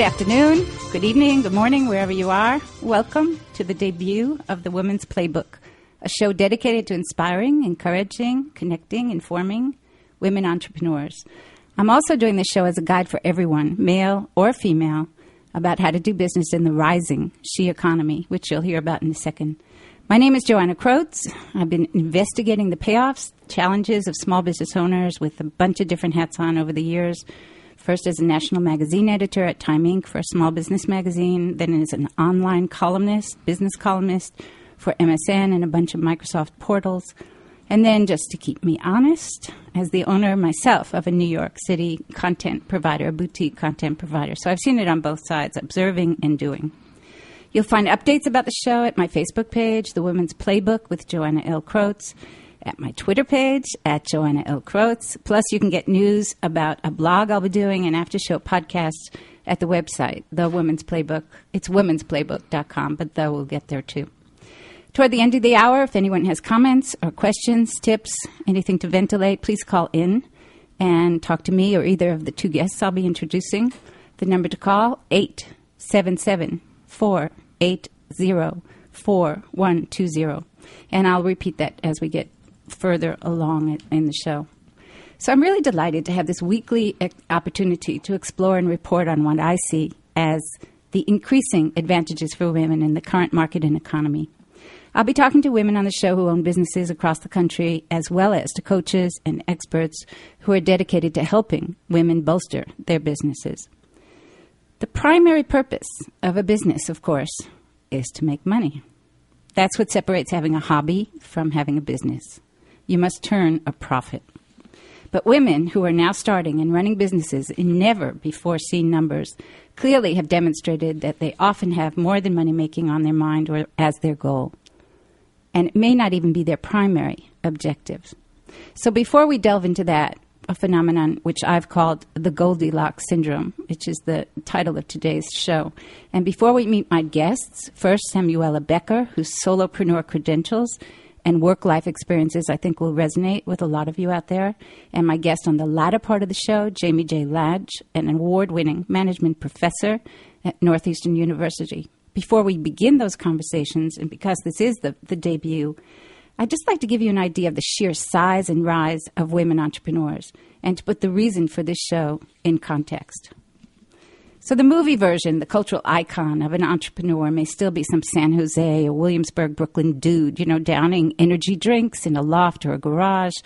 Good afternoon, good evening, good morning, wherever you are. Welcome to the debut of the Women's Playbook, a show dedicated to inspiring, encouraging, connecting, informing women entrepreneurs. I'm also doing this show as a guide for everyone, male or female, about how to do business in the rising she economy, which you'll hear about in a second. My name is Joanna Krotz. I've been investigating the payoffs, challenges of small business owners with a bunch of different hats on over the years first as a national magazine editor at Time Inc. for a small business magazine, then as an online columnist, business columnist for MSN and a bunch of Microsoft portals. And then, just to keep me honest, as the owner myself of a New York City content provider, a boutique content provider. So I've seen it on both sides, observing and doing. You'll find updates about the show at my Facebook page, The Women's Playbook with Joanna L. Krotz at my Twitter page at Joanna L. Krotz. Plus, you can get news about a blog I'll be doing and after show podcasts at the website, The Women's Playbook. It's women'splaybook.com, but though we'll get there too. Toward the end of the hour, if anyone has comments or questions, tips, anything to ventilate, please call in and talk to me or either of the two guests I'll be introducing. The number to call, 877 480 4120. And I'll repeat that as we get further along in the show. So I'm really delighted to have this weekly opportunity to explore and report on what I see as the increasing advantages for women in the current market and economy. I'll be talking to women on the show who own businesses across the country, as well as to coaches and experts who are dedicated to helping women bolster their businesses. The primary purpose of a business, of course, is to make money. That's what separates having a hobby from having a business you must turn a profit. But women who are now starting and running businesses in never before seen numbers clearly have demonstrated that they often have more than money making on their mind or as their goal. And it may not even be their primary objective. So before we delve into that, a phenomenon which I've called the Goldilocks syndrome, which is the title of today's show. And before we meet my guests, first Samuella Becker, whose solopreneur credentials and work life experiences I think will resonate with a lot of you out there. And my guest on the latter part of the show, Jamie J. Ladge, an award winning management professor at Northeastern University. Before we begin those conversations, and because this is the, the debut, I'd just like to give you an idea of the sheer size and rise of women entrepreneurs and to put the reason for this show in context. So, the movie version, the cultural icon of an entrepreneur, may still be some San Jose or Williamsburg, Brooklyn dude, you know, downing energy drinks in a loft or a garage,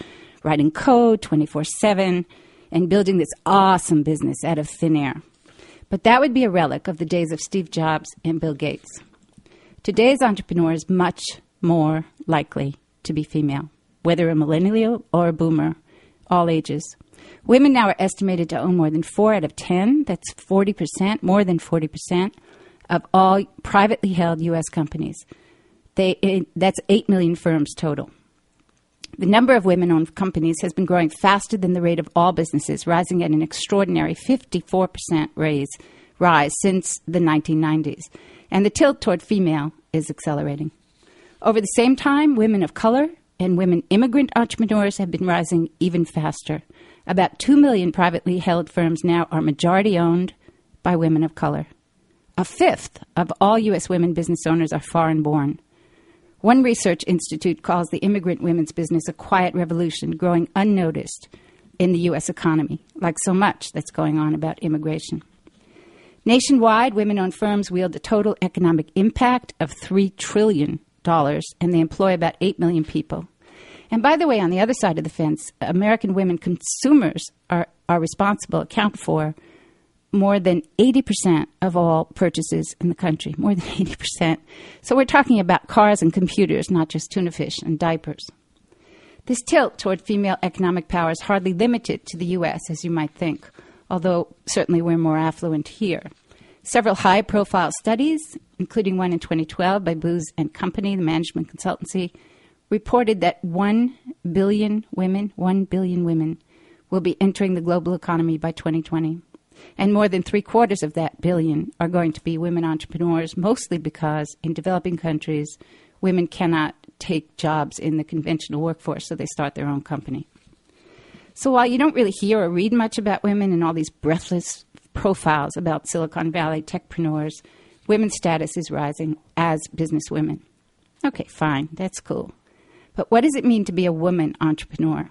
writing code 24 7, and building this awesome business out of thin air. But that would be a relic of the days of Steve Jobs and Bill Gates. Today's entrepreneur is much more likely to be female, whether a millennial or a boomer, all ages. Women now are estimated to own more than four out of 10, that's 40%, more than 40% of all privately held U.S. companies. They, it, that's 8 million firms total. The number of women owned companies has been growing faster than the rate of all businesses, rising at an extraordinary 54% raise, rise since the 1990s. And the tilt toward female is accelerating. Over the same time, women of color and women immigrant entrepreneurs have been rising even faster. About 2 million privately held firms now are majority owned by women of color. A fifth of all U.S. women business owners are foreign born. One research institute calls the immigrant women's business a quiet revolution, growing unnoticed in the U.S. economy, like so much that's going on about immigration. Nationwide, women owned firms wield a total economic impact of $3 trillion, and they employ about 8 million people. And by the way, on the other side of the fence, American women consumers are, are responsible, account for more than 80% of all purchases in the country, more than 80%. So we're talking about cars and computers, not just tuna fish and diapers. This tilt toward female economic power is hardly limited to the U.S., as you might think, although certainly we're more affluent here. Several high profile studies, including one in 2012 by Booz and Company, the management consultancy, reported that 1 billion women, 1 billion women, will be entering the global economy by 2020. And more than three quarters of that billion are going to be women entrepreneurs, mostly because in developing countries, women cannot take jobs in the conventional workforce, so they start their own company. So while you don't really hear or read much about women in all these breathless profiles about Silicon Valley techpreneurs, women's status is rising as businesswomen. Okay, fine, that's cool. But what does it mean to be a woman entrepreneur?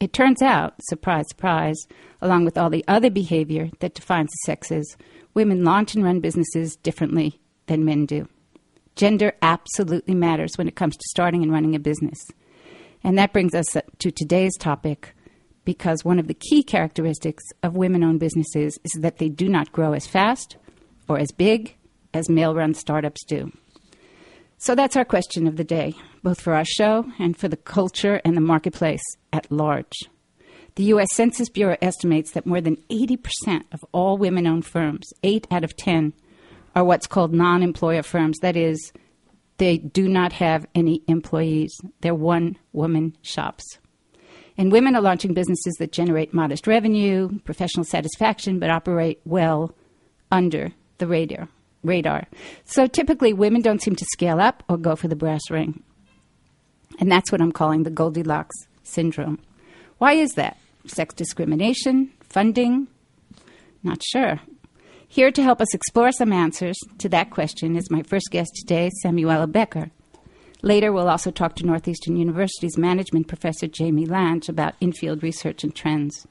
It turns out, surprise, surprise, along with all the other behavior that defines the sexes, women launch and run businesses differently than men do. Gender absolutely matters when it comes to starting and running a business. And that brings us to today's topic because one of the key characteristics of women owned businesses is that they do not grow as fast or as big as male run startups do. So that's our question of the day, both for our show and for the culture and the marketplace at large. The U.S. Census Bureau estimates that more than 80% of all women owned firms, 8 out of 10, are what's called non employer firms. That is, they do not have any employees, they're one woman shops. And women are launching businesses that generate modest revenue, professional satisfaction, but operate well under the radar. radar. So typically, women don't seem to scale up or go for the brass ring. And that's what I'm calling the Goldilocks syndrome. Why is that? Sex discrimination? Funding? Not sure. Here to help us explore some answers to that question is my first guest today, Samuella Becker. Later, we'll also talk to Northeastern University's management professor Jamie Ladge about infield research and trends.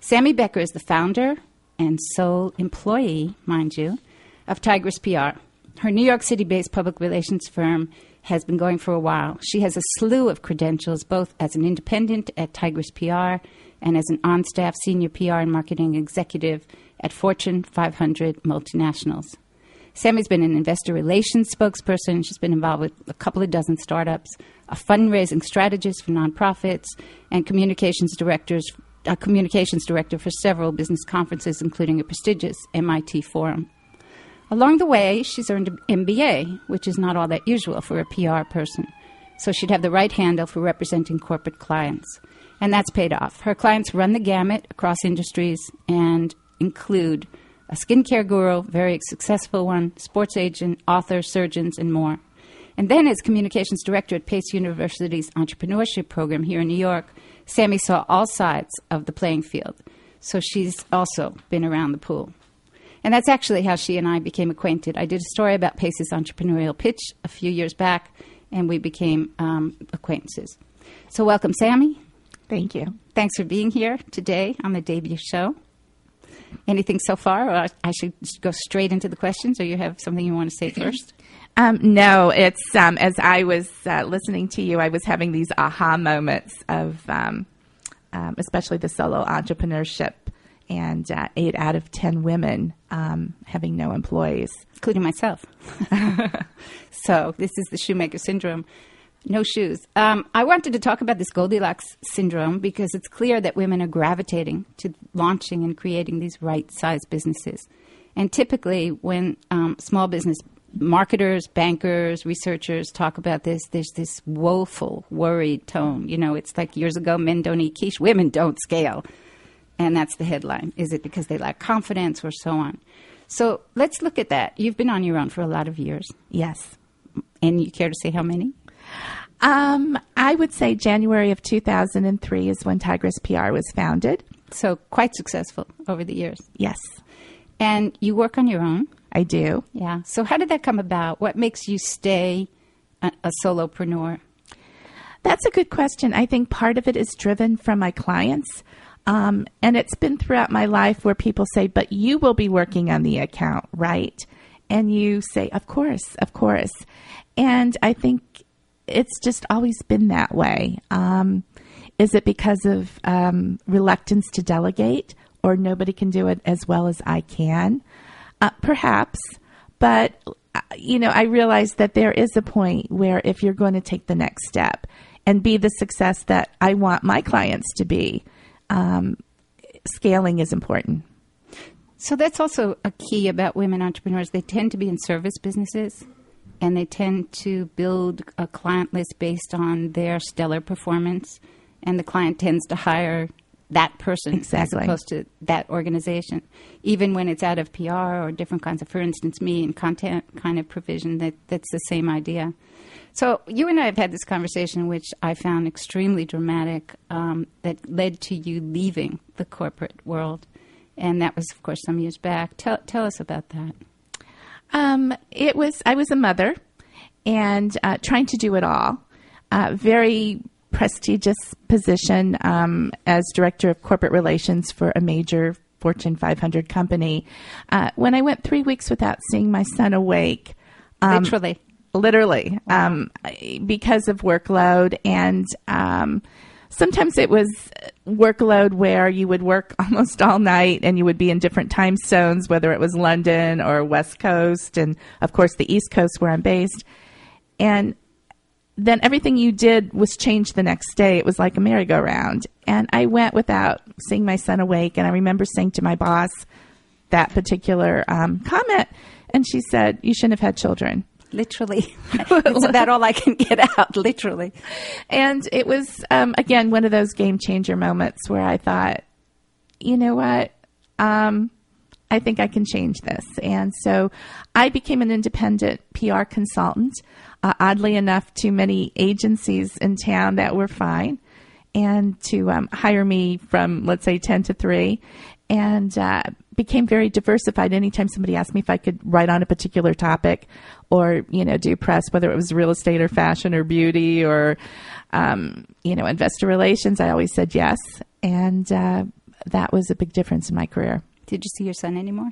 Sammy Becker is the founder and sole employee, mind you, of Tigress PR. Her New York City based public relations firm has been going for a while. She has a slew of credentials, both as an independent at Tigress PR and as an on staff senior PR and marketing executive at Fortune 500 multinationals. Sammy's been an investor relations spokesperson. She's been involved with a couple of dozen startups, a fundraising strategist for nonprofits, and communications directors, a communications director for several business conferences, including a prestigious MIT forum. Along the way, she's earned an MBA, which is not all that usual for a PR person. So she'd have the right handle for representing corporate clients. And that's paid off. Her clients run the gamut across industries and include a skincare guru, very successful one, sports agent, author, surgeons, and more. And then, as communications director at Pace University's entrepreneurship program here in New York, Sammy saw all sides of the playing field. So she's also been around the pool. And that's actually how she and I became acquainted. I did a story about Pace's entrepreneurial pitch a few years back, and we became um, acquaintances. So, welcome, Sammy. Thank you. Thanks for being here today on the debut show. Anything so far, or I should go straight into the questions, or you have something you want to say first? Um, no, it's um, as I was uh, listening to you, I was having these aha moments of, um, um especially the solo entrepreneurship and uh, eight out of ten women um, having no employees, including myself. so this is the shoemaker syndrome. No shoes. Um, I wanted to talk about this Goldilocks syndrome because it's clear that women are gravitating to launching and creating these right-sized businesses. And typically, when um, small business marketers, bankers, researchers talk about this, there's this woeful, worried tone. You know, it's like years ago, men don't eat quiche, women don't scale. And that's the headline. Is it because they lack confidence or so on? So let's look at that. You've been on your own for a lot of years. Yes. And you care to say how many? Um, I would say January of 2003 is when Tigress PR was founded. So quite successful over the years. Yes. And you work on your own? I do. Yeah. So how did that come about? What makes you stay a, a solopreneur? That's a good question. I think part of it is driven from my clients. Um, and it's been throughout my life where people say, but you will be working on the account, right? And you say, of course, of course. And I think it's just always been that way. Um, is it because of um, reluctance to delegate or nobody can do it as well as I can? Uh, perhaps. But, uh, you know, I realize that there is a point where if you're going to take the next step and be the success that I want my clients to be, um, scaling is important. So that's also a key about women entrepreneurs. They tend to be in service businesses and they tend to build a client list based on their stellar performance. And the client tends to hire that person exactly. as opposed to that organization, even when it's out of PR or different kinds of, for instance, me and content kind of provision. That that's the same idea. So you and I have had this conversation, which I found extremely dramatic, um, that led to you leaving the corporate world. and that was, of course, some years back. Tell tell us about that. Um, it was I was a mother and uh, trying to do it all. Uh, very prestigious position um, as director of corporate relations for a major Fortune 500 company. Uh, when I went three weeks without seeing my son awake, um, literally, literally, wow. um, because of workload and. Um, sometimes it was workload where you would work almost all night and you would be in different time zones, whether it was London or West Coast, and of course the East Coast where I'm based. And then everything you did was changed the next day. It was like a merry-go-round. And I went without seeing my son awake. And I remember saying to my boss that particular um, comment. And she said, You shouldn't have had children. Literally. That's about all I can get out, literally. And it was, um, again, one of those game changer moments where I thought, you know what? Um, I think I can change this. And so I became an independent PR consultant. Uh, oddly enough, to many agencies in town that were fine and to um, hire me from, let's say, 10 to 3. And uh, became very diversified. Anytime somebody asked me if I could write on a particular topic or, you know, do press, whether it was real estate or fashion or beauty or, um, you know, investor relations, I always said yes. And uh, that was a big difference in my career. Did you see your son anymore?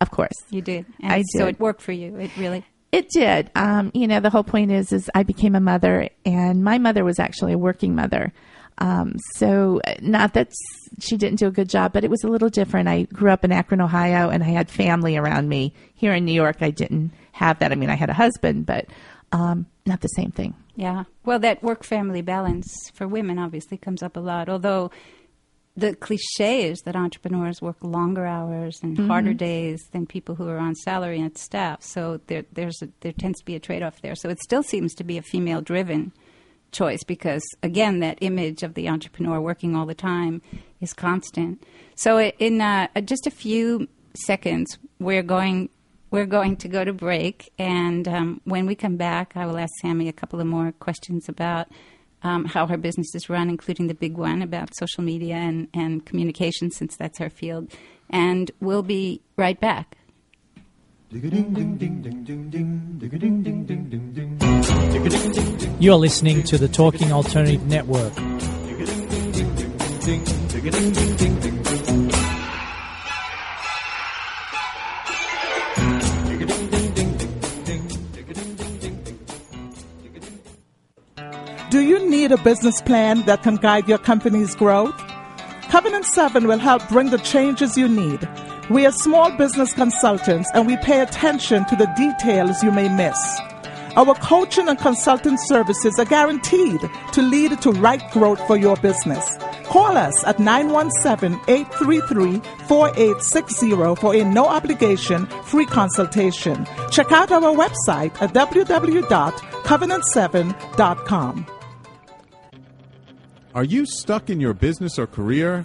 Of course. You did. And I did. So it worked for you. It really. It did. Um, you know, the whole point is, is I became a mother, and my mother was actually a working mother. Um, so not that she didn't do a good job, but it was a little different. I grew up in Akron, Ohio, and I had family around me. Here in New York, I didn't have that. I mean, I had a husband, but um, not the same thing. Yeah. Well, that work family balance for women obviously comes up a lot, although the cliche is that entrepreneurs work longer hours and mm-hmm. harder days than people who are on salary and staff. So there, there's a, there tends to be a trade off there. So it still seems to be a female driven choice because again that image of the entrepreneur working all the time is constant. So in uh, just a few seconds we're going we're going to go to break and um, when we come back i will ask sammy a couple of more questions about um, how her business is run including the big one about social media and, and communication since that's her field. And we'll be right back you're listening to the Talking Alternative Network. Do you need a business plan that can guide your company's growth? Covenant 7 will help bring the changes you need we are small business consultants and we pay attention to the details you may miss. Our coaching and consulting services are guaranteed to lead to right growth for your business. Call us at 917-833-4860 for a no obligation free consultation. Check out our website at www.covenant7.com. Are you stuck in your business or career?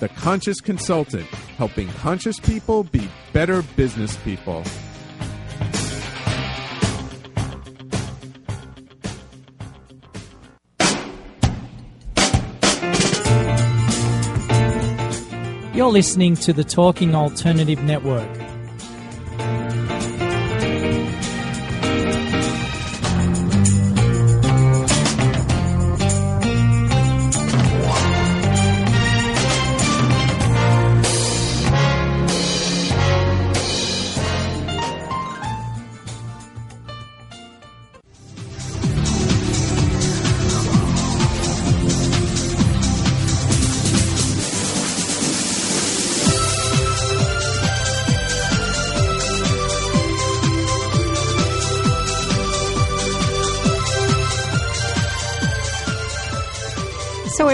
The Conscious Consultant, helping conscious people be better business people. You're listening to the Talking Alternative Network.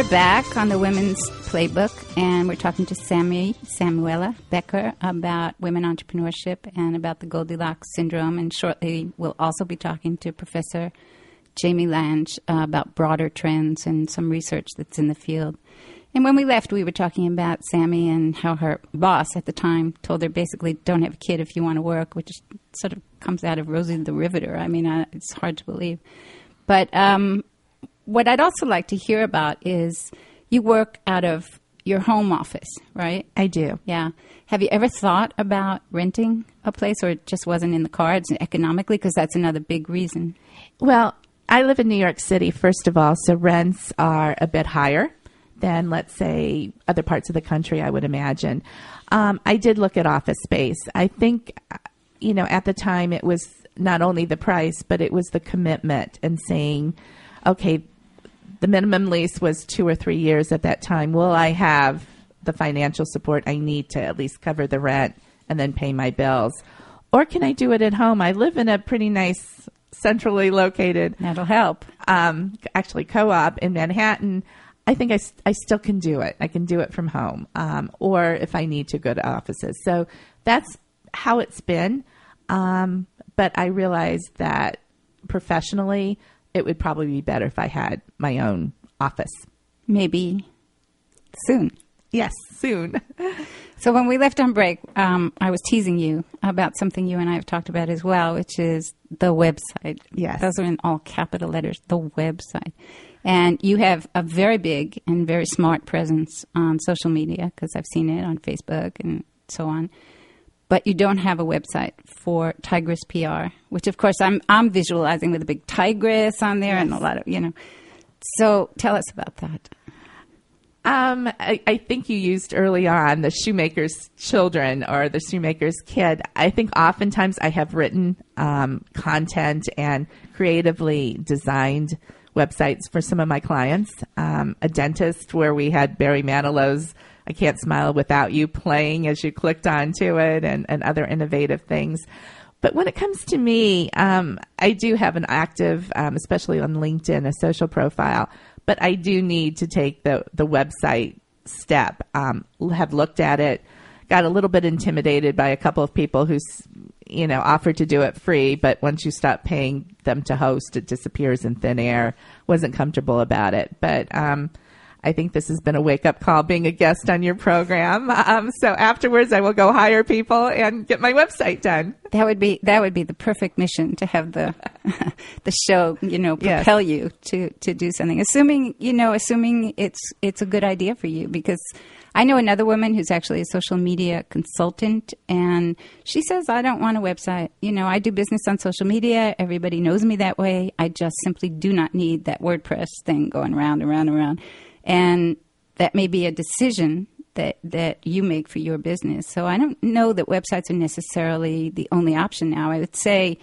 We're back on the Women's Playbook, and we're talking to Sammy Samuella Becker about women entrepreneurship and about the Goldilocks syndrome. And shortly, we'll also be talking to Professor Jamie Ladge uh, about broader trends and some research that's in the field. And when we left, we were talking about Sammy and how her boss at the time told her basically, don't have a kid if you want to work, which sort of comes out of Rosie the Riveter. I mean, uh, it's hard to believe. But um, what I'd also like to hear about is you work out of your home office, right? I do. Yeah. Have you ever thought about renting a place or it just wasn't in the cards economically? Because that's another big reason. Well, I live in New York City, first of all, so rents are a bit higher than, let's say, other parts of the country, I would imagine. Um, I did look at office space. I think, you know, at the time it was not only the price, but it was the commitment and saying, okay, the minimum lease was two or three years at that time. Will I have the financial support I need to at least cover the rent and then pay my bills? Or can I do it at home? I live in a pretty nice, centrally located. That'll help. Um, actually, co op in Manhattan. I think I, I still can do it. I can do it from home, um, or if I need to go to offices. So that's how it's been. Um, but I realized that professionally, it would probably be better if I had my own office. Maybe soon. Yes, soon. so when we left on break, um, I was teasing you about something you and I have talked about as well, which is the website. Yes. Those are in all capital letters, the website. And you have a very big and very smart presence on social media because I've seen it on Facebook and so on. But you don't have a website for Tigress PR, which of course I'm I'm visualizing with a big tigress on there yes. and a lot of you know. So tell us about that. Um, I, I, think you used early on the shoemaker's children or the shoemaker's kid. I think oftentimes I have written um, content and creatively designed websites for some of my clients. Um, a dentist where we had Barry Manilow's I Can't Smile Without You playing as you clicked onto it and, and other innovative things. But when it comes to me, um, I do have an active, um, especially on LinkedIn, a social profile. But I do need to take the the website step. Um, have looked at it, got a little bit intimidated by a couple of people who, you know, offered to do it free. But once you stop paying them to host, it disappears in thin air. Wasn't comfortable about it, but. I think this has been a wake up call being a guest on your program. Um, so afterwards, I will go hire people and get my website done. That would be that would be the perfect mission to have the the show, you know, propel yes. you to to do something. Assuming you know, assuming it's it's a good idea for you because. I know another woman who's actually a social media consultant, and she says, I don't want a website. You know, I do business on social media. Everybody knows me that way. I just simply do not need that WordPress thing going around and around and around and that may be a decision that that you make for your business. So I don't know that websites are necessarily the only option now. I would say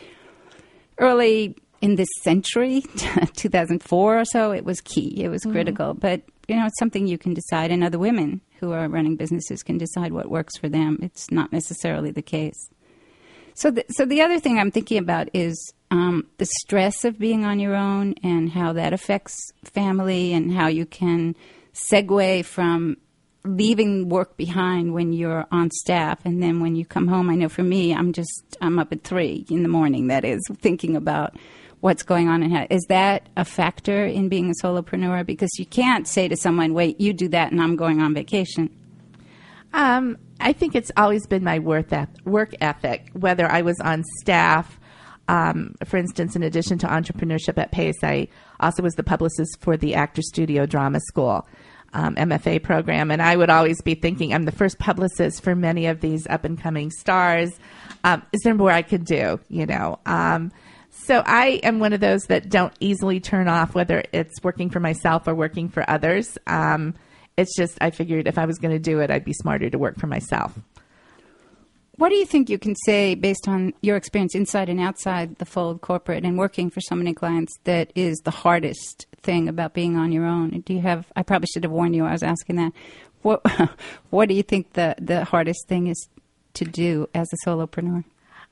early in this century, 2004 or so, it was key. It was mm-hmm. critical. But you know, it's something you can decide, and other women who are running businesses can decide what works for them. It's not necessarily the case. So, the, so the other thing I'm thinking about is um, the stress of being on your own and how that affects family and how you can segue from leaving work behind when you're on staff and then when you come home. I know for me i'm just i'm up at three in the morning that is thinking about what's going on in how is that a factor in being a solopreneur? Because you can't say to someone wait you do that and i'm going on vacation. Um, i think it's always been my work ethic whether i was on staff um, for instance, in addition to entrepreneurship at Pace, I also was the publicist for the Actor Studio Drama School. Um, MFA program, and I would always be thinking, I'm the first publicist for many of these up and coming stars. Um, is there more I could do? You know, um, so I am one of those that don't easily turn off, whether it's working for myself or working for others. Um, it's just I figured if I was going to do it, I'd be smarter to work for myself. What do you think you can say based on your experience inside and outside the fold corporate and working for so many clients that is the hardest thing about being on your own? Do you have I probably should have warned you I was asking that. What what do you think the the hardest thing is to do as a solopreneur?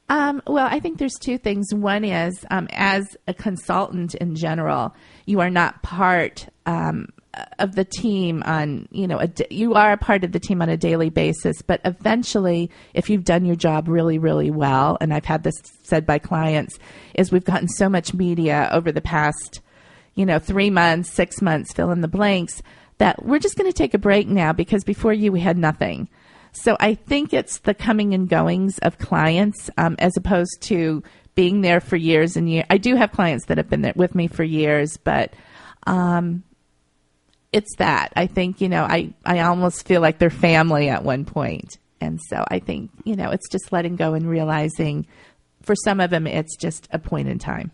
Um, well, I think there's two things. One is, um, as a consultant in general, you are not part um, of the team on you know a, you are a part of the team on a daily basis but eventually if you've done your job really really well and i've had this said by clients is we've gotten so much media over the past you know 3 months 6 months fill in the blanks that we're just going to take a break now because before you we had nothing. So i think it's the coming and goings of clients um, as opposed to being there for years and years i do have clients that have been there with me for years but um, it's that. I think, you know, I, I almost feel like they're family at one point. And so I think, you know, it's just letting go and realizing for some of them, it's just a point in time.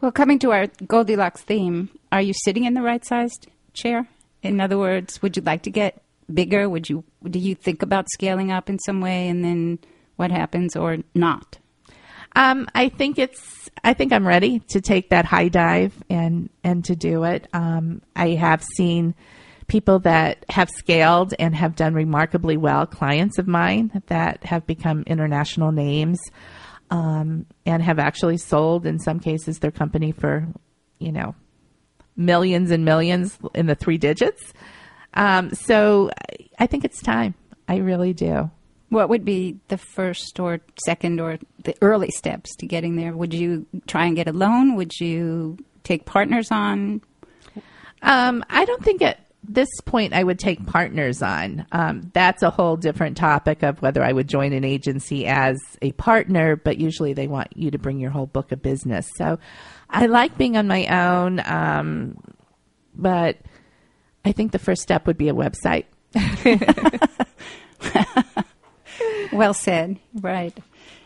Well, coming to our Goldilocks theme, are you sitting in the right sized chair? In other words, would you like to get bigger? Would you do you think about scaling up in some way and then what happens or not? Um, I think it's. I think I'm ready to take that high dive and and to do it. Um, I have seen people that have scaled and have done remarkably well. Clients of mine that have become international names um, and have actually sold, in some cases, their company for you know millions and millions in the three digits. Um, so I think it's time. I really do. What would be the first or second or the early steps to getting there? Would you try and get a loan? Would you take partners on? Um, I don't think at this point I would take partners on. Um, that's a whole different topic of whether I would join an agency as a partner, but usually they want you to bring your whole book of business. So I like being on my own, um, but I think the first step would be a website. well said. Right.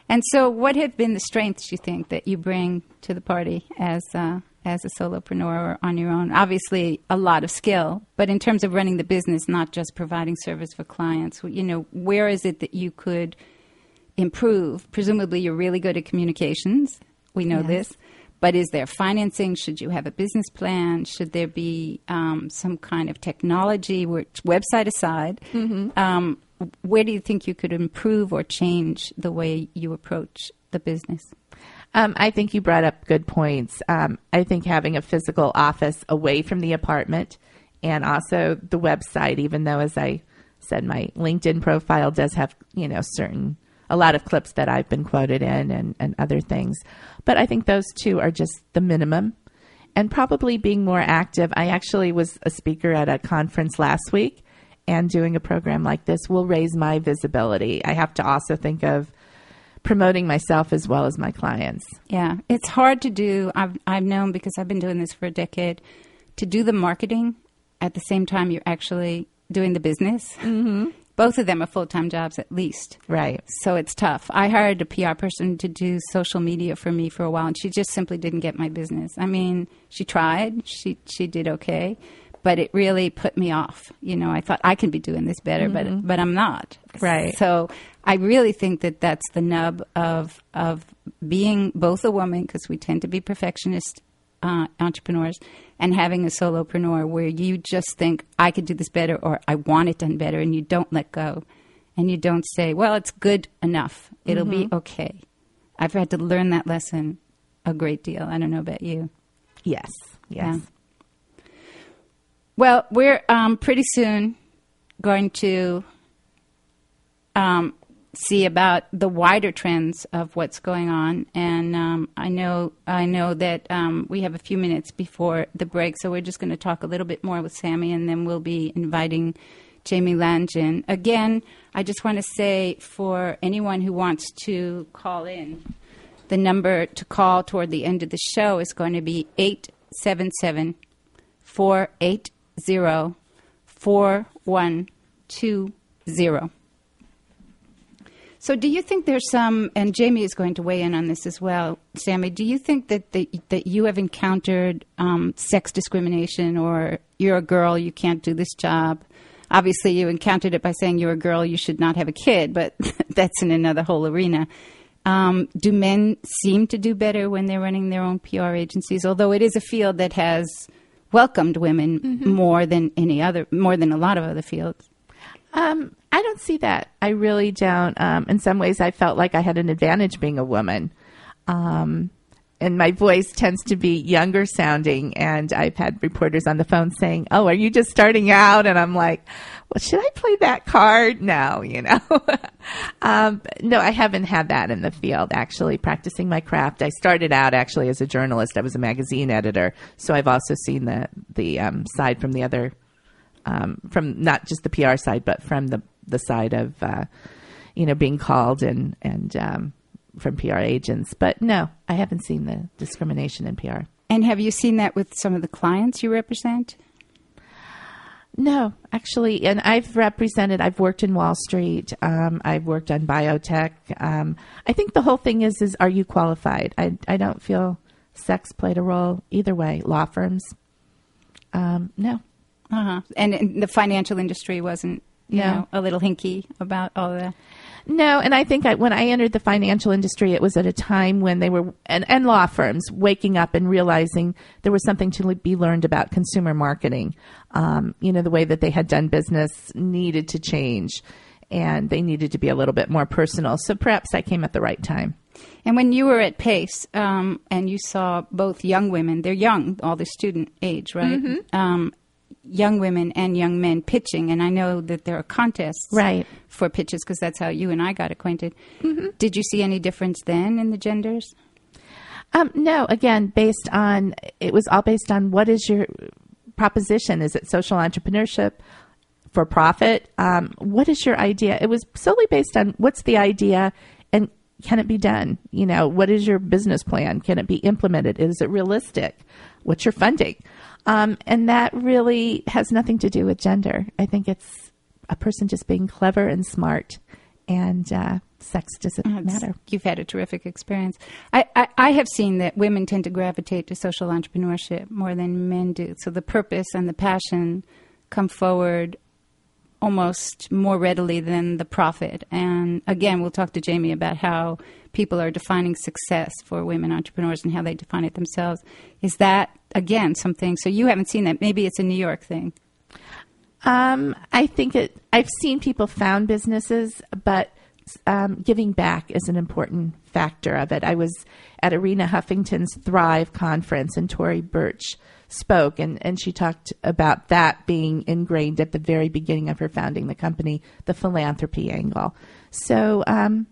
And so, what have been the strengths you think that you bring to the party as uh, as a solopreneur or on your own? Obviously, a lot of skill, but in terms of running the business, not just providing service for clients, you know, where is it that you could improve? Presumably, you're really good at communications. We know Yes. this. But is there financing? Should you have a business plan? Should there be um, some kind of technology, which website aside? Um, where do you think you could improve or change the way you approach the business? Um, I think you brought up good points. Um, I think having a physical office away from the apartment and also the website, even though, as I said, my LinkedIn profile does have, you know, certain, a lot of clips that I've been quoted in and, and other things. But I think those two are just the minimum. And probably being more active. I actually was a speaker at a conference last week, and doing a program like this will raise my visibility. I have to also think of promoting myself as well as my clients. Yeah, it's hard to do. I've I've known because I've been doing this for a decade to do the marketing at the same time you're actually doing the business. Mm-hmm. Both of them are full time jobs at least. Right. So it's tough. I hired a PR person to do social media for me for a while, and she just simply didn't get my business. I mean, she tried. She she did okay, but it really put me off. You know, I thought I could be doing this better, but but I'm not. Right. So I really think that that's the nub of of being both a woman because we tend to be perfectionist uh, entrepreneurs and having a solopreneur where you just think I could do this better or I want it done better, and you don't let go, and you don't say, "Well, it's good enough. It'll be okay." I've had to learn that lesson a great deal. I don't know about you. Yes. Yes. Yeah. Well, we're um, pretty soon going to um, see about the wider trends of what's going on, and um, I know I know that um, we have a few minutes before the break, so we're just going to talk a little bit more with Sammy, and then we'll be inviting Jamie Ladge in again. I just want to say for anyone who wants to call in, the number to call toward the end of the show is going to be eight seven seven. 480 4120. So, do you think there's some, and Jamie is going to weigh in on this as well, Sammy, do you think that, that, that you have encountered um, sex discrimination or you're a girl, you can't do this job? Obviously, you encountered it by saying you're a girl, you should not have a kid, but that's in another whole arena. Um, do men seem to do better when they're running their own PR agencies? Although it is a field that has welcomed women more than any other, more than a lot of other fields. Um, I don't see that. I really don't. Um, in some ways, I felt like I had an advantage being a woman. Um, and my voice tends to be younger sounding. And I've had reporters on the phone saying, "Oh, are you just starting out?" And I'm like, "Well, should I play that card?" No, you know. um, no, I haven't had that in the field. Actually, practicing my craft. I started out actually as a journalist. I was a magazine editor, so I've also seen the the um, side from the other, um, from not just the PR side, but from the the side of, uh, you know, being called and and um, from PR agents. But no, I haven't seen the discrimination in PR. And have you seen that with some of the clients you represent? No, actually, and I've represented. I've worked in Wall Street. Um, I've worked on biotech. Um, I think the whole thing is: is are you qualified? I I don't feel sex played a role either way. Law firms, um, no. Uh huh. And, and the financial industry wasn't, you No. know, a little hinky about all that. No, and I think I, when I entered the financial industry, it was at a time when they were, and, and law firms, waking up and realizing there was something to be learned about consumer marketing. Um, you know, the way that they had done business needed to change, and they needed to be a little bit more personal. So perhaps I came at the right time. And when you were at Pace um, and you saw both young women, they're young, all the student age, right? Um, young women and young men pitching, and I know that there are contests Right. for pitches because that's how you and I got acquainted. Did you see any difference then in the genders? Um, no, again, based on it was all based on what is your proposition? Is it social entrepreneurship for profit? Um, what is your idea? It was solely based on what's the idea and can it be done? You know, what is your business plan? Can it be implemented? Is it realistic? What's your funding? Um, and that really has nothing to do with gender. I think it's a person just being clever and smart, and uh, sex doesn't It's- matter. You've had a terrific experience. I, I, I have seen that women tend to gravitate to social entrepreneurship more than men do. So the purpose and the passion come forward almost more readily than the profit. And again, we'll talk to Jamie about how people are defining success for women entrepreneurs and how they define it themselves. Is that, again, something? So you haven't seen that. Maybe it's a New York thing. Um, I think it. I've seen people found businesses, but um, giving back is an important factor of it. I was at Arianna Huffington's Thrive conference, and Tory Burch spoke, and, and she talked about that being ingrained at the very beginning of her founding the company, the philanthropy angle. So um,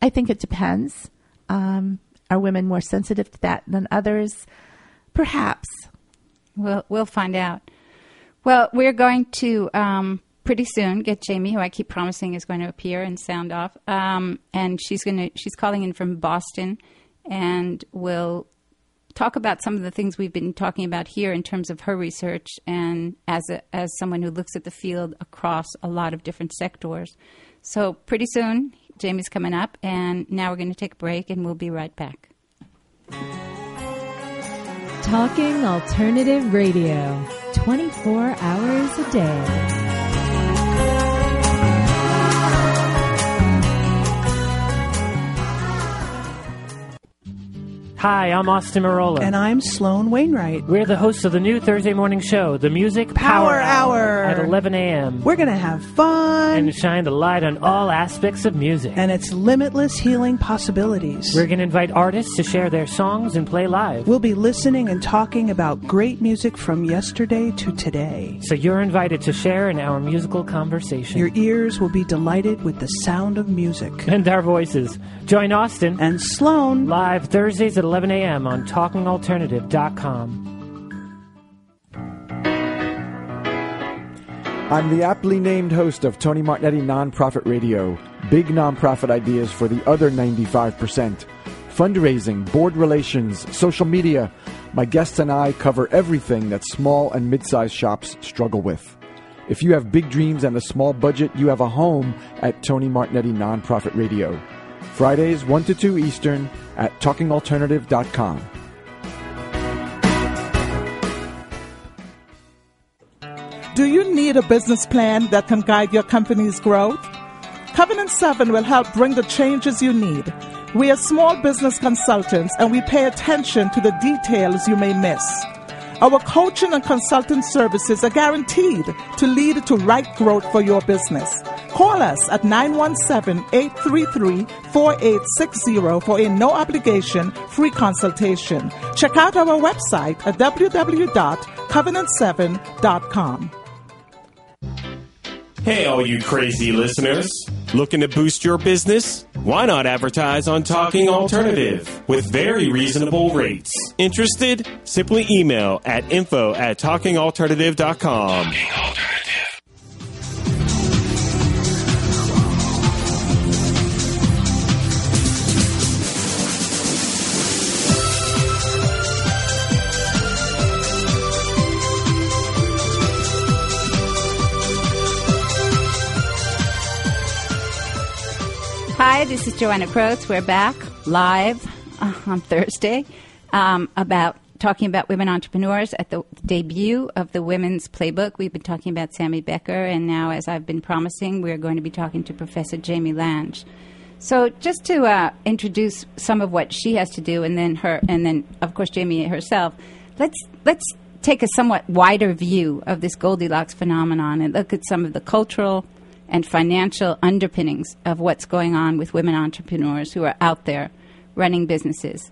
I think it depends. Um, are women more sensitive to that than others? Perhaps. We'll we'll find out. Well, we're going to um, pretty soon get Jamie, who I keep promising is going to appear and sound off, um, and she's going to she's calling in from Boston, and we'll talk about some of the things we've been talking about here in terms of her research and as a, as someone who looks at the field across a lot of different sectors. So pretty soon, Jamie's coming up, and now we're going to take a break, and we'll be right back. Talking Alternative Radio, 24 hours a day. Hi, I'm Austin Marola. And I'm Sloan Wainwright. We're the hosts of the new Thursday morning show, The Music Power Hour. at 11 a.m. We're going to have fun, and shine the light on all aspects of music. and its limitless healing possibilities. We're going to invite artists to share their songs and play live. We'll be listening and talking about great music from yesterday to today. So you're invited to share in our musical conversation. Your ears will be delighted with the sound of music. and our voices. Join Austin And Sloan, live Thursdays at 11 a.m. on TalkingAlternative.com. I'm the aptly named host of Tony Martignetti Nonprofit Radio. Big nonprofit ideas for the other 95%. Fundraising, board relations, social media. My guests and I cover everything that small and mid sized shops struggle with. If you have big dreams and a small budget, you have a home at Tony Martignetti Nonprofit Radio. Fridays, 1 to 2 Eastern at TalkingAlternative.com. Do you need a business plan that can guide your company's growth? Covenant 7 will help bring the changes you need. We are small business consultants and we pay attention to the details you may miss. Our coaching and consulting services are guaranteed to lead to right growth for your business. Call us at 917-833-4860 for a no obligation free consultation. Check out our website at www.covenant7.com. Hey, all you crazy listeners. Looking to boost your business? Why not advertise on Talking Alternative with very reasonable rates? Interested? Simply email at info at talkingalternative.com. Talking Alternative. Hi, this is Joanna Krotz. We're back live uh, on Thursday um, about talking about women entrepreneurs at the debut of the Women's Playbook. We've been talking about Sammy Becker, and now, as I've been promising, we're going to be talking to Professor Jamie Ladge. So, just to uh, introduce some of what she has to do, and then her, and then of course Jamie herself. Let's let's take a somewhat wider view of this Goldilocks phenomenon and look at some of the cultural and financial underpinnings of what's going on with women entrepreneurs who are out there running businesses.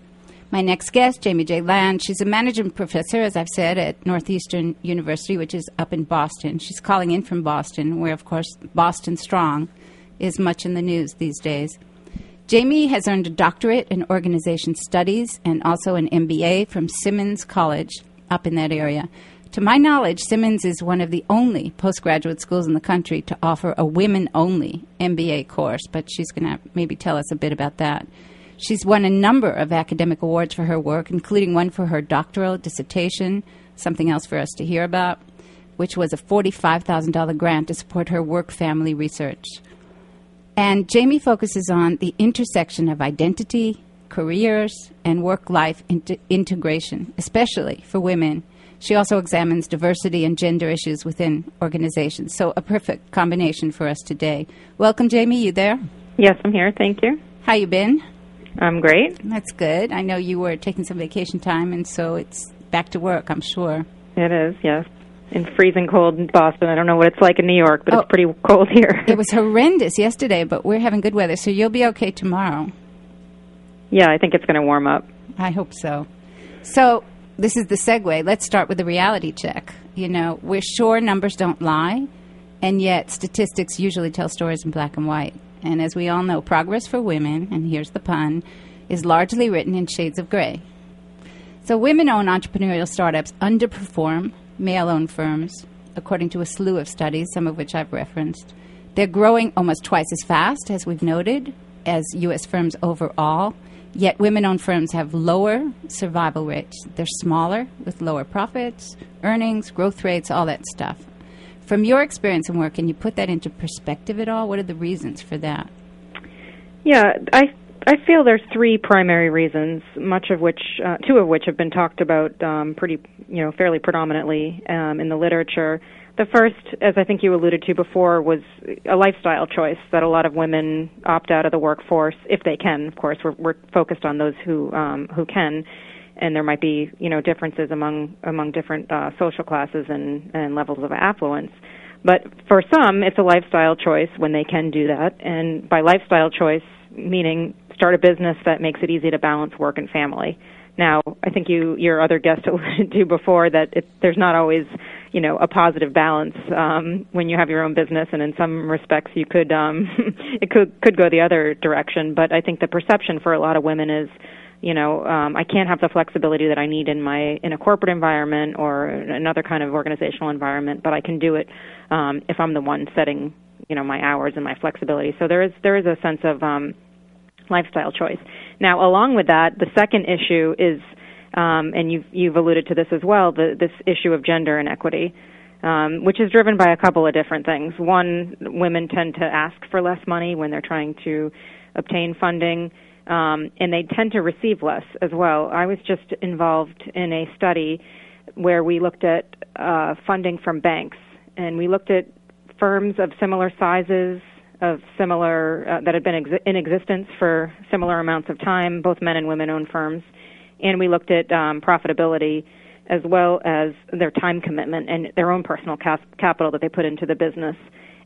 My next guest, Jamie J. Ladge, she's a management professor, as I've said, at Northeastern University, which is up in Boston. She's calling in from Boston, where, of course, Boston Strong is much in the news these days. Jamie has earned a doctorate in organization studies and also an MBA from Simmons College up in that area. To my knowledge, Simmons is one of the only postgraduate schools in the country to offer a women only MBA course, but she's going to maybe tell us a bit about that. She's won a number of academic awards for her work, including one for her doctoral dissertation, something else for us to hear about, which was a $45,000 grant to support her work family research. And Jamie focuses on the intersection of identity, careers, and work life inter- integration, especially for women she also examines diversity and gender issues within organizations. So a perfect combination for us today. Welcome, Jamie. You there? Yes, I'm here. Thank you. How you been? I'm great. That's good. I know you were taking some vacation time, and so it's back to work. I'm sure. It is. Yes. In freezing cold in Boston. I don't know what it's like in New York, but oh, it's pretty cold here. it was horrendous yesterday, but we're having good weather, so you'll be okay tomorrow. Yeah, I think it's going to warm up. I hope so. So, this is the segue. Let's start with the reality check. You know, we're sure numbers don't lie, and yet statistics usually tell stories in black and white. And as we all know, progress for women, and here's the pun, is largely written in shades of gray. So, women owned entrepreneurial startups underperform male owned firms, according to a slew of studies, some of which I've referenced. They're growing almost twice as fast, as we've noted, as U.S. firms overall. Yet women owned firms have lower survival rates. They're smaller with lower profits, earnings, growth rates, all that stuff. From your experience and work, can you put that into perspective at all? What are the reasons for that? Yeah, I I feel there's three primary reasons, much of which, uh, two of which have been talked about um, pretty, you know, fairly predominantly um, in the literature. The first, as I think you alluded to before, was a lifestyle choice that a lot of women opt out of the workforce if they can. Of course, we're, we're focused on those who um, who can, and there might be you know differences among among different uh, social classes and, and levels of affluence. But for some, it's a lifestyle choice when they can do that, and by lifestyle choice, meaning start a business that makes it easy to balance work and family. Now, I think you your other guest alluded to before that it, there's not always you know a positive balance um, when you have your own business, and in some respects you could um, it could could go the other direction. But I think the perception for a lot of women is, you know, um, I can't have the flexibility that I need in my in a corporate environment or another kind of organizational environment, but I can do it um, if I'm the one setting you know my hours and my flexibility. So there is there is a sense of um, lifestyle choice. Now, along with that, the second issue is um, and you've, you've alluded to this as well, the, this issue of gender inequity, um, which is driven by a couple of different things. One, women tend to ask for less money when they're trying to obtain funding, um, and they tend to receive less as well. I was just involved in a study where we looked at uh, funding from banks, and we looked at firms of similar sizes, of similar uh, that had been ex- in existence for similar amounts of time, both men and women owned firms and we looked at um, profitability as well as their time commitment and their own personal cas- capital that they put into the business.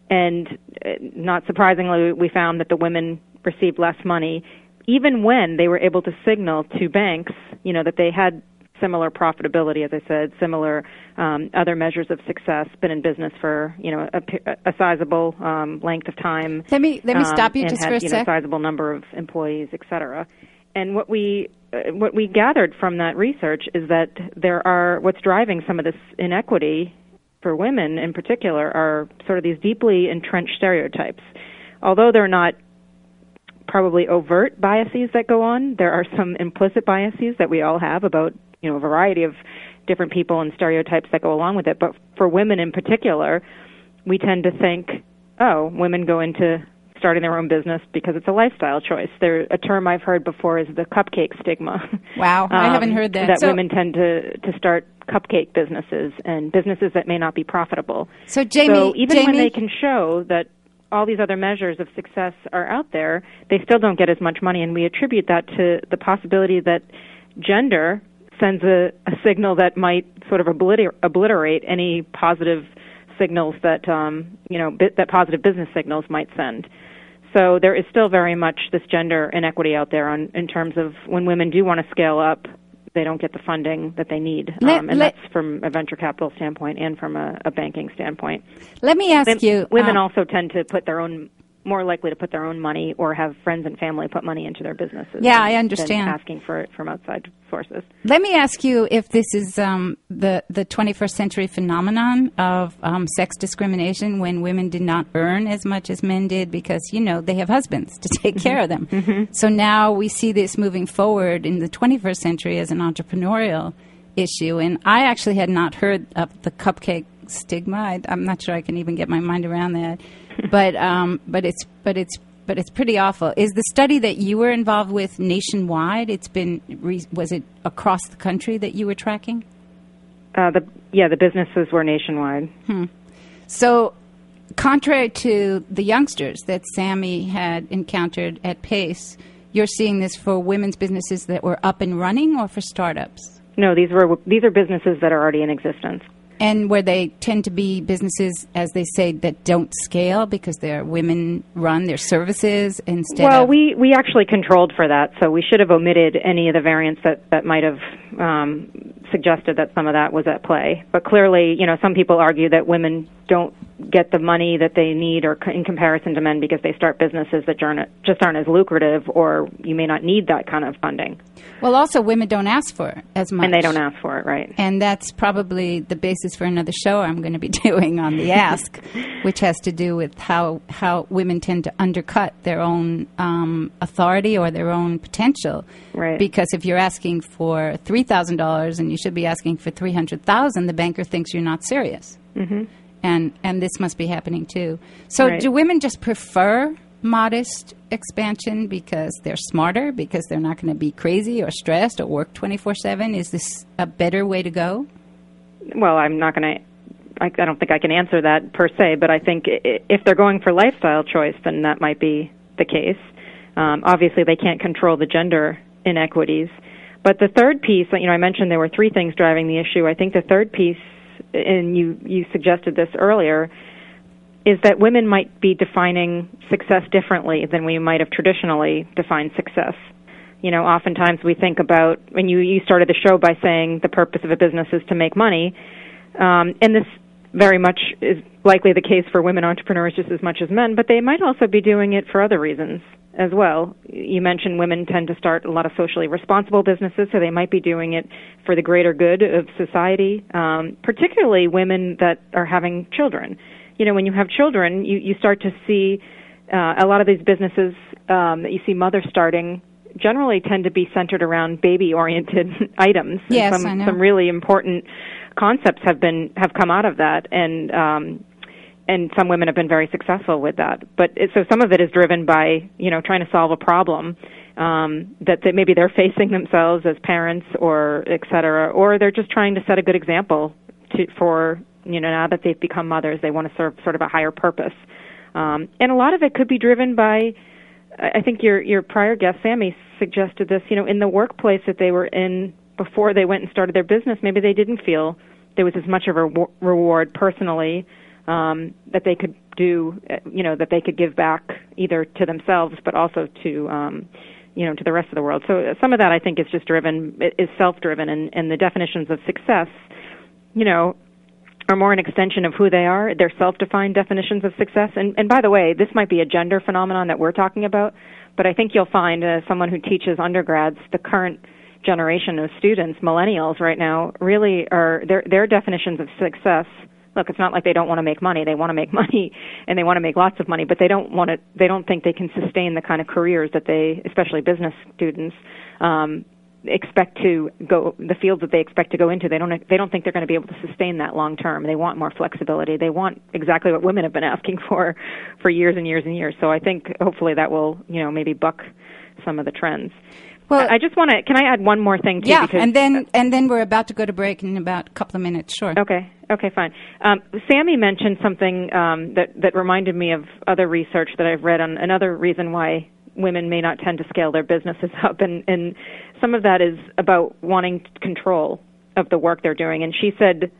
and uh, not surprisingly, we found that the women received less money, even when they were able to signal to banks, you know, that they had similar profitability, as I said, similar um, other measures of success, been in business for you know a, a sizable um, length of time. Let me let me um, stop you just had, for a you sec. know, sizable number of employees, et cetera. And what we uh, what we gathered from that research is that there are what's driving some of this inequity for women in particular are sort of these deeply entrenched stereotypes. Although they're not probably overt biases that go on, there are some implicit biases that we all have about you know a variety of different people and stereotypes that go along with it. But for women in particular, we tend to think, oh, women go into starting their own business because it's a lifestyle choice. There, a term I've heard before is the cupcake stigma. Wow, I Um, haven't heard that. That So- women tend to to start cupcake businesses and businesses that may not be profitable. So, Jamie- so even when they can show that all these other measures of success are out there, they still don't get as much money, and we attribute that to the possibility that gender sends a, a signal that might sort of obliter- obliterate any positive signals that um, you know bi- that positive business signals might send. So there is still very much this gender inequity out there on, in terms of when women do want to scale up, they don't get the funding that they need, Let- um, and let- that's from a venture capital standpoint and from a, a banking standpoint. Let me ask Wom- you. Women um, also tend to put their own more likely to put their own money or have friends and family put money into their businesses. Yeah, than- I understand. asking for it from outside sources. Let me ask you if this is um, the the 21st century phenomenon of um, sex discrimination when women did not earn as much as men did because you know they have husbands to take Mm-hmm. care of them. So now we see this moving forward in the 21st century as an entrepreneurial issue. And I actually had not heard of the cupcake stigma. I, I'm not sure I can even get my mind around that. but um, but it's but it's but it's pretty awful. Is the study that you were involved with nationwide? It's been re- was it across the country that you were tracking? Uh, the yeah, the businesses were nationwide. Hmm. So, contrary to the youngsters that Sammy had encountered at Pace, you're seeing this for women's businesses that were up and running, or for startups, No, these were these are businesses that are already in existence. And where they tend to be businesses, as they say, that don't scale because they're women run their services instead. well, of, we we actually controlled for that, so we should have omitted any of the variants that that might have um, suggested that some of that was at play. But clearly, you know, some people argue that women don't get the money that they need, or in comparison to men, because they start businesses that just aren't as lucrative, or you may not need that kind of funding, well, also women don't ask for it as much, and they don't ask for it, right? And that's probably the basis for another show I'm going to be doing on the Ask, which has to do with how how women tend to undercut their own um, authority or their own potential. Right. Because if you're asking for three thousand dollars and you should be asking for three hundred thousand, the banker thinks you're not serious. hmm And and this must be happening too. So Right. do women just prefer modest expansion because they're smarter because they're not going to be crazy or stressed or work 24/7 is this a better way to go well, I'm not going to. I, I don't think I can answer that per se, but I think if they're going for lifestyle choice, then that might be the case. Um, obviously, they can't control the gender inequities. But the third piece, you know, I mentioned there were three things driving the issue. I think the third piece, and you you suggested this earlier, is that women might be defining success differently than we might have traditionally defined success. You know, oftentimes we think about when you you started the show by saying the purpose of a business is to make money, um, and this very much is likely the case for women entrepreneurs just as much as men, but they might also be doing it for other reasons as well. You mentioned women tend to start a lot of socially responsible businesses, so they might be doing it for the greater good of society, um, particularly women that are having children. You know, when you have children, you, you start to see uh, a lot of these businesses um, that you see mothers starting generally tend to be centered around baby oriented items. And Yes, some, I know. some really important concepts have been have come out of that and um and some women have been very successful with that but it, so some of it is driven by you know trying to solve a problem um that, that maybe they're facing themselves as parents or et cetera or they're just trying to set a good example to for you know now that they've become mothers they want to serve sort of a higher purpose um and a lot of it could be driven by I think your your prior guest Sammy suggested this. You know, in the workplace that they were in before they went and started their business, maybe they didn't feel there was as much of a rewar- reward personally um, that they could do, uh, you know, that they could give back either to themselves but also to, um, you know, to the rest of the world. So uh, some of that I think is just driven, is self-driven, and, and the definitions of success, you know, are more an extension of who they are. They're self-defined definitions of success. And, and by the way, this might be a gender phenomenon that we're talking about, but I think you'll find uh, someone who teaches undergrads, the current generation of students, millennials right now, really are their their definitions of success. Look, it's not like they don't want to make money. They want to make money and they want to make lots of money, but they don't want to they don't think they can sustain the kind of careers that they, especially business students, um expect to go the fields that they expect to go into they don't they don't think they're going to be able to sustain that long term they want more flexibility they want exactly what women have been asking for for years and years and years so i think hopefully that will you know maybe buck some of the trends well, I just want to. Can I add one more thing? Too, yeah, and then and then we're about to go to break in about a couple of minutes. Sure. Okay. Okay. Fine. Um, Sammy mentioned something um, that that reminded me of other research that I've read on another reason why women may not tend to scale their businesses up, and and some of that is about wanting control of the work they're doing. And she said,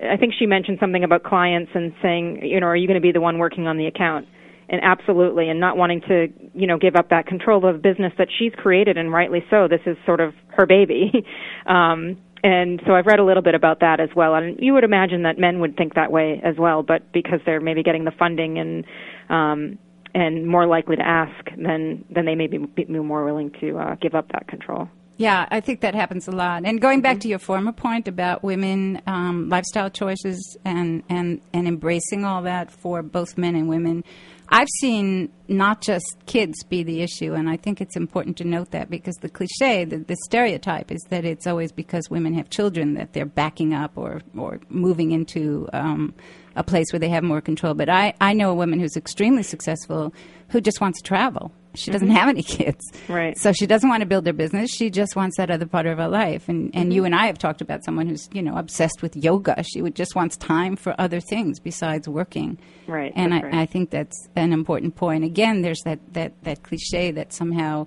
I think she mentioned something about clients and saying, you know, are you going to be the one working on the account? and absolutely and not wanting to you know give up that control of business that she's created and rightly so this is sort of her baby um and so I've read a little bit about that as well and you would imagine that men would think that way as well but because they're maybe getting the funding and um and more likely to ask then then they may be, be more willing to uh, give up that control yeah, I think that happens a lot. And going back to your former point about women, um, lifestyle choices, and, and, and embracing all that for both men and women, I've seen not just kids be the issue, and I think it's important to note that because the cliche, the, the stereotype is that it's always because women have children that they're backing up or, or moving into um, a place where they have more control. But I, I know a woman who's extremely successful who just wants to travel. She doesn't mm-hmm. have any kids. Right. So she doesn't want to build her business. She just wants that other part of her life. And and mm-hmm. you and I have talked about someone who's, you know, obsessed with yoga. She would just wants time for other things besides working. Right. And I, right. I think that's an important point. Again, there's that, that, that cliche that somehow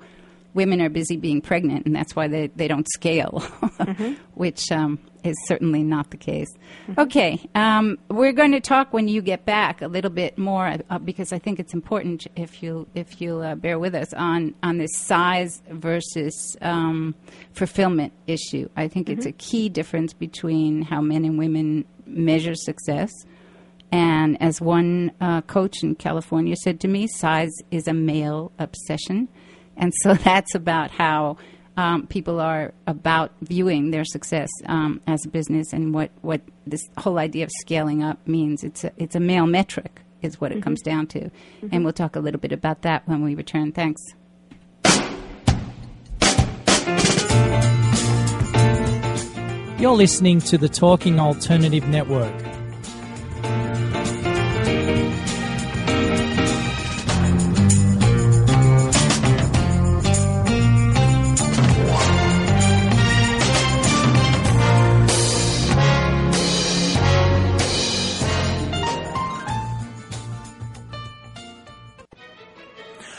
women are busy being pregnant and that's why they, they don't scale, mm-hmm. which um, is certainly not the case. Mm-hmm. Okay, um, we're going to talk when you get back a little bit more uh, because I think it's important if you if you uh, bear with us on on this size versus um, fulfillment issue. I think mm-hmm. it's a key difference between how men and women measure success. And as one uh, coach in California said to me, size is a male obsession. And so that's about how um, people are about viewing their success um, as a business and what, what this whole idea of scaling up means. It's a, it's a male metric, is what it mm-hmm. comes down to. Mm-hmm. And we'll talk a little bit about that when we return. Thanks. You're listening to the Talking Alternative Network.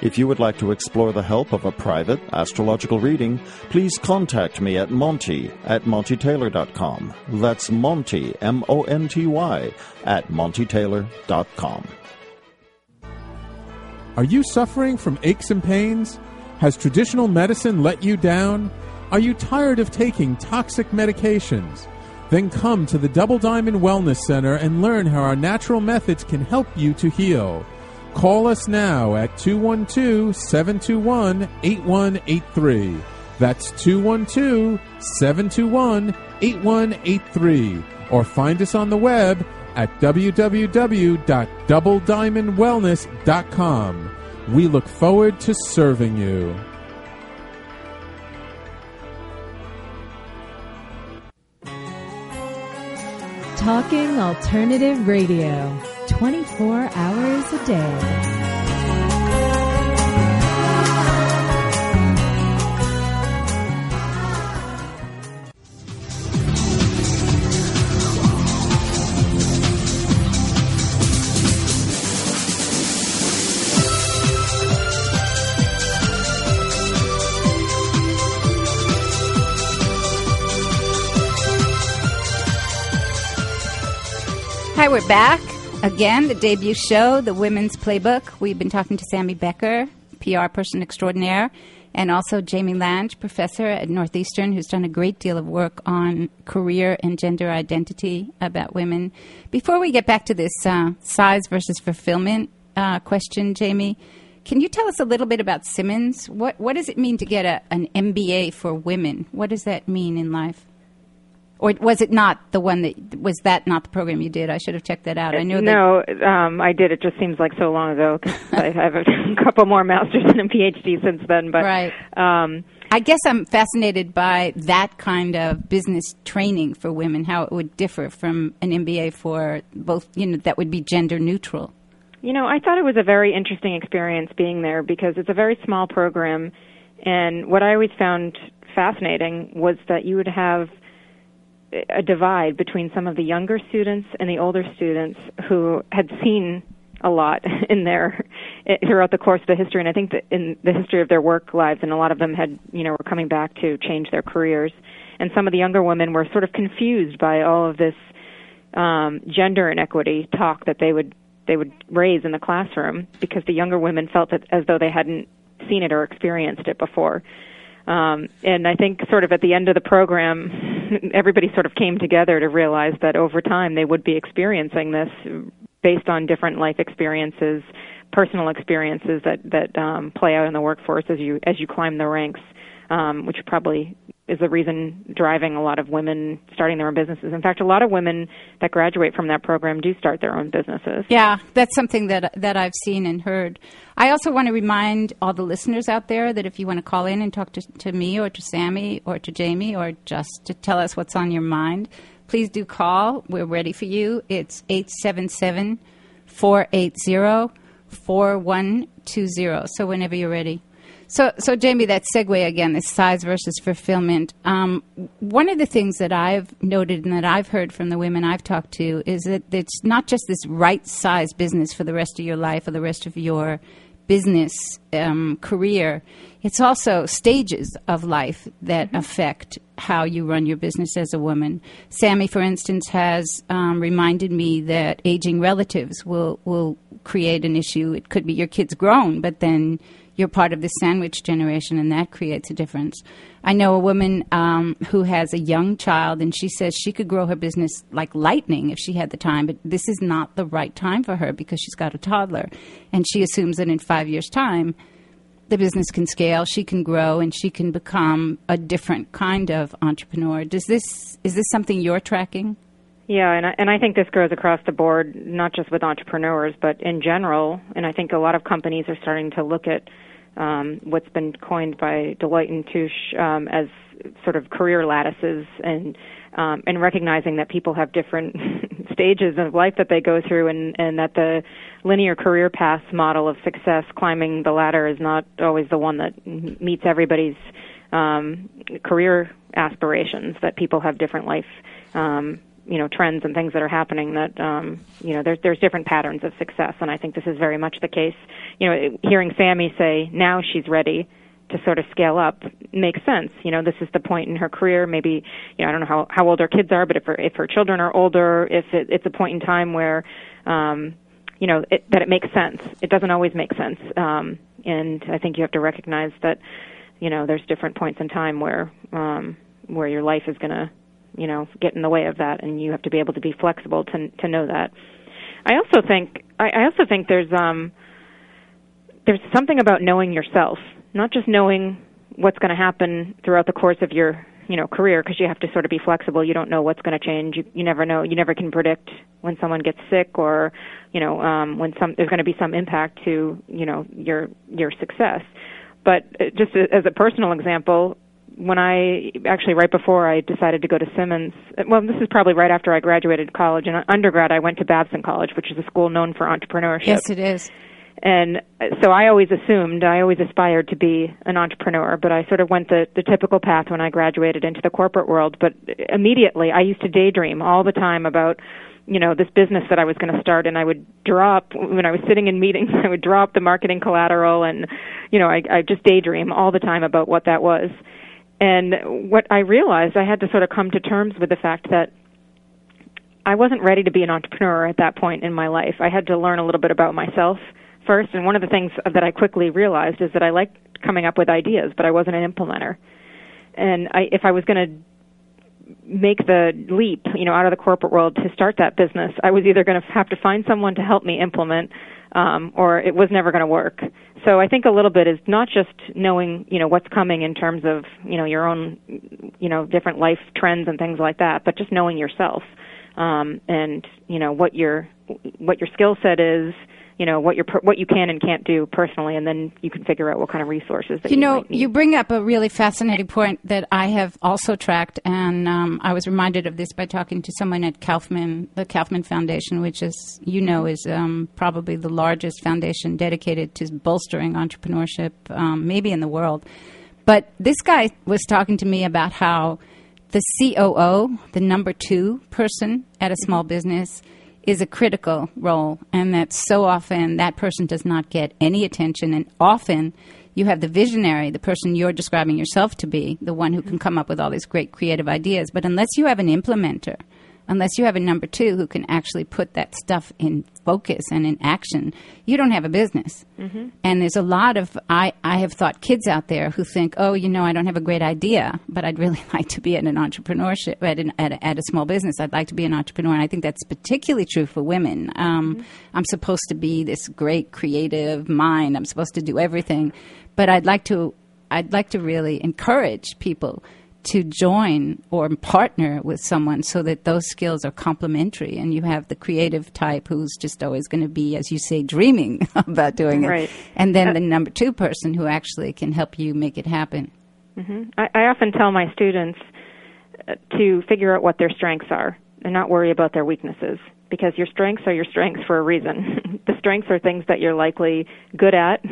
If you would like to explore the help of a private astrological reading, please contact me at Monty at MontyTaylor.com. That's Monty, M O N T Y, at MontyTaylor.com. Are you suffering from aches and pains? Has traditional medicine let you down? Are you tired of taking toxic medications? Then come to the Double Diamond Wellness Center and learn how our natural methods can help you to heal. Call us now at 212 721 8183. That's 212 721 8183. Or find us on the web at www.doublediamondwellness.com. We look forward to serving you. Talking Alternative Radio. 24 hours a day. Hi, we're back again. The debut show, The Women's Playbook. We've been talking to Sammy Becker, PR person extraordinaire, and also Jamie Ladge, professor at Northeastern, who's done a great deal of work on career and gender identity about women. Before we get back to this uh, size versus fulfillment uh, question, Jamie, can you tell us a little bit about Simmons? What what does it mean to get a, an MBA for women? What does that mean in life? Or was it not the one that was that not the program you did? I should have checked that out. I know. No, um, I did. It just seems like so long ago. 'cause I have a couple more masters and a PhD since then. But Right. um, I guess I'm fascinated by that kind of business training for women, how it would differ from an MBA for both, you know, that would be gender neutral. You know, I thought it was a very interesting experience being there because it's a very small program, and what I always found fascinating was that you would have a divide between some of the younger students and the older students who had seen a lot in their throughout the course of the history. And I think that in the history of their work lives and a lot of them had you know were coming back to change their careers. And some of the younger women were sort of confused by all of this um gender inequity talk that they would they would raise in the classroom because the younger women felt that as though they hadn't seen it or experienced it before um, and I think sort of at the end of the program, everybody sort of came together to realize that over time they would be experiencing this based on different life experiences, personal experiences that that um, play out in the workforce as you as you climb the ranks, um, which probably is the reason driving a lot of women starting their own businesses. In fact, a lot of women that graduate from that program do start their own businesses. Yeah, that's something that that I've seen and heard. I also want to remind all the listeners out there that if you want to call in and talk to, to me or to Sammy or to Jamie or just to tell us what's on your mind, please do call. We're ready for you. It's 877 480 4120. So whenever you're ready. So, so Jamie, that segue again, this size versus fulfillment. Um, one of the things that I've noted and that I've heard from the women I've talked to is that it's not just this right size business for the rest of your life or the rest of your business um, career. It's also stages of life that affect how you run your business as a woman. Sammy, for instance, has um, reminded me that aging relatives will will create an issue. It could be your kid's grown, but then you're part of the sandwich generation, and that creates a difference. I know a woman um, who has a young child, and she says she could grow her business like lightning if she had the time, but this is not the right time for her because she's got a toddler. And she assumes that in five years' time, the business can scale, she can grow, and she can become a different kind of entrepreneur. Does this is this something you're tracking? Yeah, and I, and I think this goes across the board, not just with entrepreneurs, but in general. And I think a lot of companies are starting to look at um, what's been coined by Deloitte and Touche um, as sort of career lattices, and um, and recognizing that people have different stages of life that they go through, and and that the linear career path model of success, climbing the ladder, is not always the one that meets everybody's um, career aspirations. That people have different life. Um, you know trends and things that are happening that um you know there's there's different patterns of success and I think this is very much the case. You know hearing Sammy say now she's ready to sort of scale up makes sense. You know this is the point in her career. Maybe you know I don't know how how old her kids are but if her if her children are older if it, it's a point in time where um you know it, that it makes sense. It doesn't always make sense. Um and I think you have to recognize that you know there's different points in time where um where your life is going to you know get in the way of that and you have to be able to be flexible to to know that. I also think i, I also think there's um there's something about knowing yourself not just knowing what's going to happen throughout the course of your you know career because you have to sort of be flexible. You don't know what's going to change. You, you never know. You never can predict when someone gets sick or you know um when some there's going to be some impact to you know your your success. But uh, just as a personal example when I actually right before I decided to go to Simmons, well, this is probably right after I graduated college. In undergrad, I went to Babson College, which is a school known for entrepreneurship. Yes, it is. And so I always assumed, I always aspired to be an entrepreneur, but I sort of went the, the typical path when I graduated into the corporate world. But immediately, I used to daydream all the time about you know this business that I was going to start and I would drop when I was sitting in meetings I would drop the marketing collateral and you know I I just daydream all the time about what that was and what I realized, I had to sort of come to terms with the fact that I wasn't ready to be an entrepreneur at that point in my life. I had to learn a little bit about myself first, and one of the things that I quickly realized is that I liked coming up with ideas, but I wasn't an implementer. And I, if I was going to make the leap, you know, out of the corporate world to start that business, I was either going to have to find someone to help me implement, um, or it was never going to work. So I think a little bit is not just knowing, you know, what's coming in terms of, you know, your own, you know, different life trends and things like that, but just knowing yourself um, and you know what your what your skill set is you know what your what you can and can't do personally, and then you can figure out what kind of resources. That you, you know, you bring up a really fascinating point that I have also tracked, and um, I was reminded of this by talking to someone at Kauffman, the Kauffman Foundation, which is you know is um, probably the largest foundation dedicated to bolstering entrepreneurship, um, maybe in the world. But this guy was talking to me about how the COO, the number two person at a small business, is a critical role, and that so often that person does not get any attention, and often you have the visionary, the person you're describing yourself to be, the one who can come up with all these great creative ideas. But unless you have an implementer, unless you have a number two who can actually put that stuff in focus and in action, you don't have a business. Mm-hmm. And there's a lot of, I, I have thought kids out there who think, oh, you know, I don't have a great idea, but I'd really like to be in an entrepreneurship, at, an, at, a, at a small business. I'd like to be an entrepreneur. And I think that's particularly true for women. Um, mm-hmm. I'm supposed to be this great creative mind. I'm supposed to do everything. But I'd like to, I'd like to really encourage people to join or partner with someone so that those skills are complementary and you have the creative type who's just always going to be as you say dreaming about doing right. it and then uh, the number two person who actually can help you make it happen mm-hmm. I, I often tell my students uh, to figure out what their strengths are and not worry about their weaknesses because your strengths are your strengths for a reason. the strengths are things that you're likely good at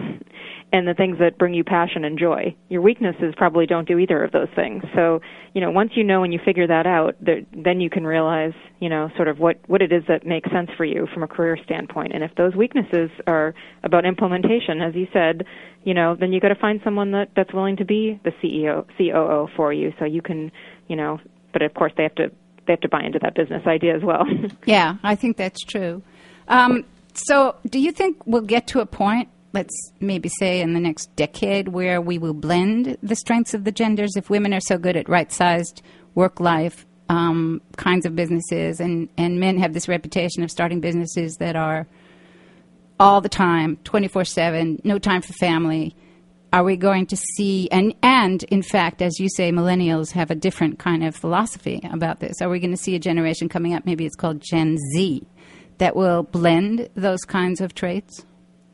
and the things that bring you passion and joy. Your weaknesses probably don't do either of those things. So, you know, once you know and you figure that out, then you can realize, you know, sort of what what it is that makes sense for you from a career standpoint. And if those weaknesses are about implementation, as you said, you know, then you got to find someone that that's willing to be the CEO COO for you, so you can, you know. But of course, they have to they have to buy into that business idea as well. yeah, I think that's true. Um, so, do you think we'll get to a point let's maybe say in the next decade where we will blend the strengths of the genders. If women are so good at right sized work life um, kinds of businesses and, and men have this reputation of starting businesses that are all the time 24 7 no time for family are we going to see and and in fact as you say millennials have a different kind of philosophy about this. Are we going to see a generation coming up maybe it's called gen z that will blend those kinds of traits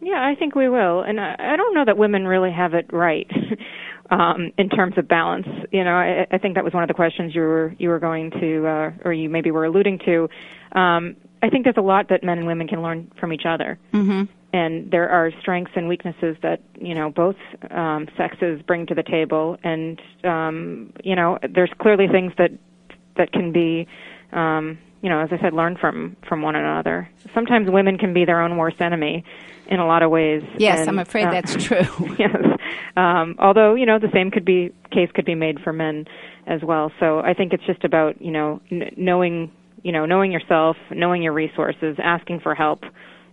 yeah, I think we will, and I, I don't know that women really have it right um, in terms of balance. You know, I, I think that was one of the questions you were you were going to, uh, or you maybe were alluding to. Um, I think there's a lot that men and women can learn from each other, mm-hmm. and there are strengths and weaknesses that you know both um, sexes bring to the table, and um, you know, there's clearly things that that can be. Um, you know, as I said, learn from from one another. Sometimes women can be their own worst enemy in a lot of ways. Yes, and, I'm afraid uh, that's true. yes, um, although you know the same could be case could be made for men as well. So I think it's just about you know n- knowing you know knowing yourself, knowing your resources, asking for help,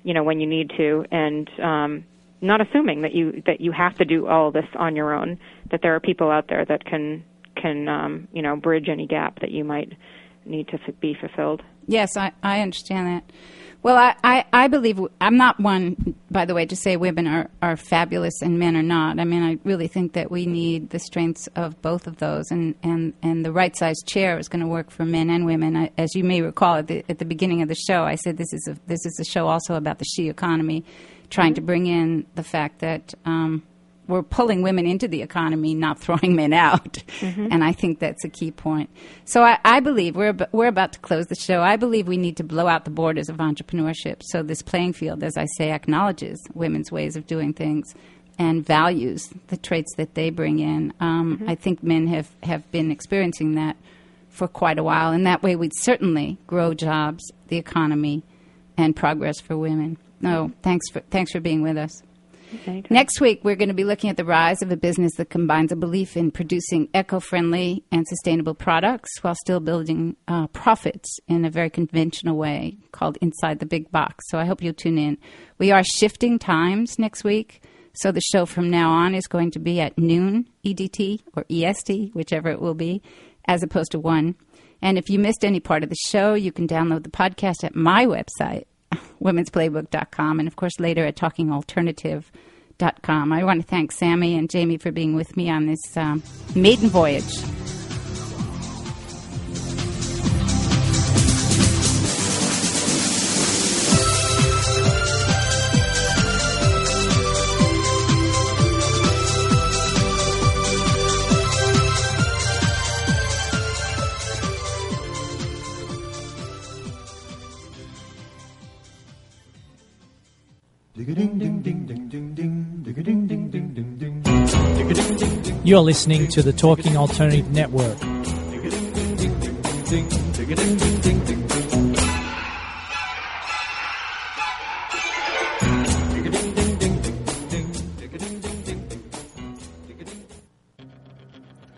you know when you need to, and um, not assuming that you that you have to do all this on your own. That there are people out there that can can um, you know bridge any gap that you might need to f- be fulfilled. Yes, I, I understand that. Well, I, I, I, believe, I'm not one, by the way, to say women are, are fabulous and men are not. I mean, I really think that we need the strengths of both of those, and, and, and the right sized chair is going to work for men and women. I, as you may recall at the, at the beginning of the show, I said this is a, this is a show also about the she economy, trying to bring in the fact that um, we're pulling women into the economy, not throwing men out. Mm-hmm. And I think that's a key point. So I, I believe we're we're about to close the show. I believe we need to blow out the borders of entrepreneurship. So this playing field, as I say, acknowledges women's ways of doing things and values the traits that they bring in. Um, mm-hmm. I think men have, have been experiencing that for quite a while, and that way we'd certainly grow jobs, the economy, and progress for women. No, thanks for thanks for being with us. Anytime. Next week, we're going to be looking at the rise of a business that combines a belief in producing eco friendly and sustainable products while still building uh, profits in a very conventional way called Inside the Big Box. So I hope you'll tune in. We are shifting times next week. So the show from now on is going to be at noon EDT or EST, whichever it will be, as opposed to 1. And if you missed any part of the show, you can download the podcast at my website, womensplaybook.com, and of course later at talkingalternative.com. I want to thank Sammy and Jamie for being with me on this um, maiden voyage. You're listening to the Talking Alternative Network.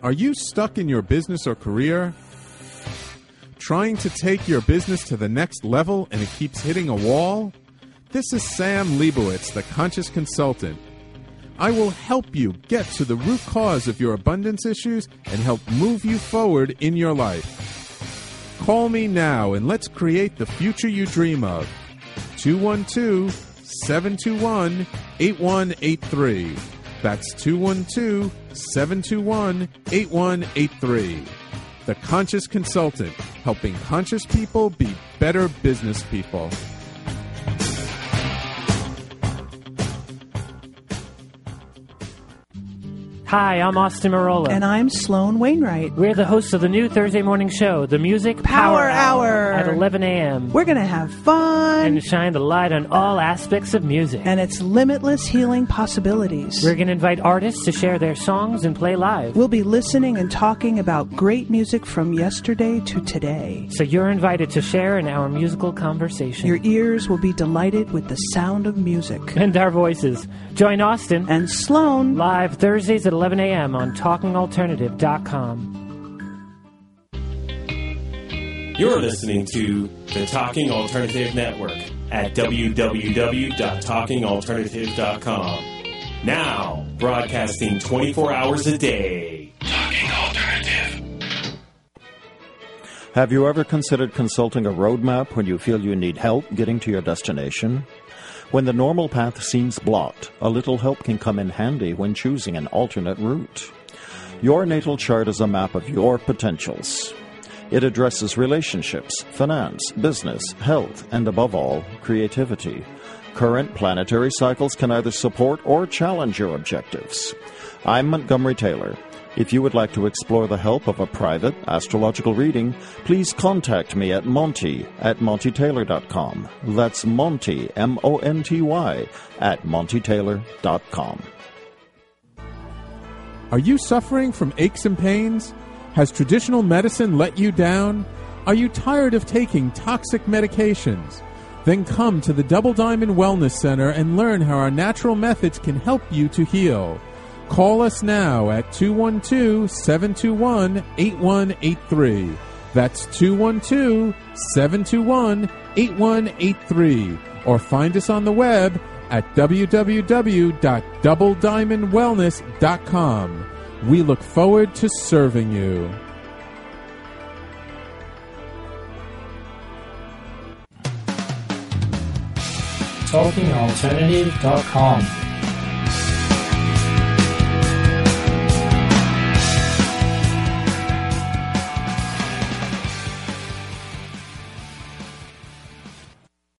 Are you stuck in your business or career? Trying to take your business to the next level and it keeps hitting a wall? This is Sam Leibowitz, the Conscious Consultant. I will help you get to the root cause of your abundance issues and help move you forward in your life. Call me now and let's create the future you dream of. 212 721 8183. That's 212 721 8183. The Conscious Consultant, helping conscious people be better business people. Hi, I'm Austin Marola. And I'm Sloan Wainwright. We're the hosts of the new Thursday morning show, The Music Power Hour. at 11 a.m. We're going to have fun. and shine the light on all aspects of music. and its limitless healing possibilities. We're going to invite artists to share their songs and play live. We'll be listening and talking about great music from yesterday to today. So you're invited to share in our musical conversation. Your ears will be delighted with the sound of music. and our voices. Join Austin and Sloan live Thursdays at 11 a.m. on TalkingAlternative.com. You're listening to the Talking Alternative Network at www.talkingalternative.com. Now, broadcasting 24 hours a day. Talking Alternative. Have you ever considered consulting a roadmap when you feel you need help getting to your destination? When the normal path seems blocked, a little help can come in handy when choosing an alternate route. Your natal chart is a map of your potentials. It addresses relationships, finance, business, health, and above all, creativity. Current planetary cycles can either support or challenge your objectives. I'm Montgomery Taylor. If you would like to explore the help of a private astrological reading, please contact me at Monty at MontyTaylor.com. That's Monty, M O N T Y, at MontyTaylor.com. Are you suffering from aches and pains? Has traditional medicine let you down? Are you tired of taking toxic medications? Then come to the Double Diamond Wellness Center and learn how our natural methods can help you to heal. Call us now at 212 721 8183. That's 212 721 8183. Or find us on the web at www.doublediamondwellness.com. We look forward to serving you. TalkingAlternative.com.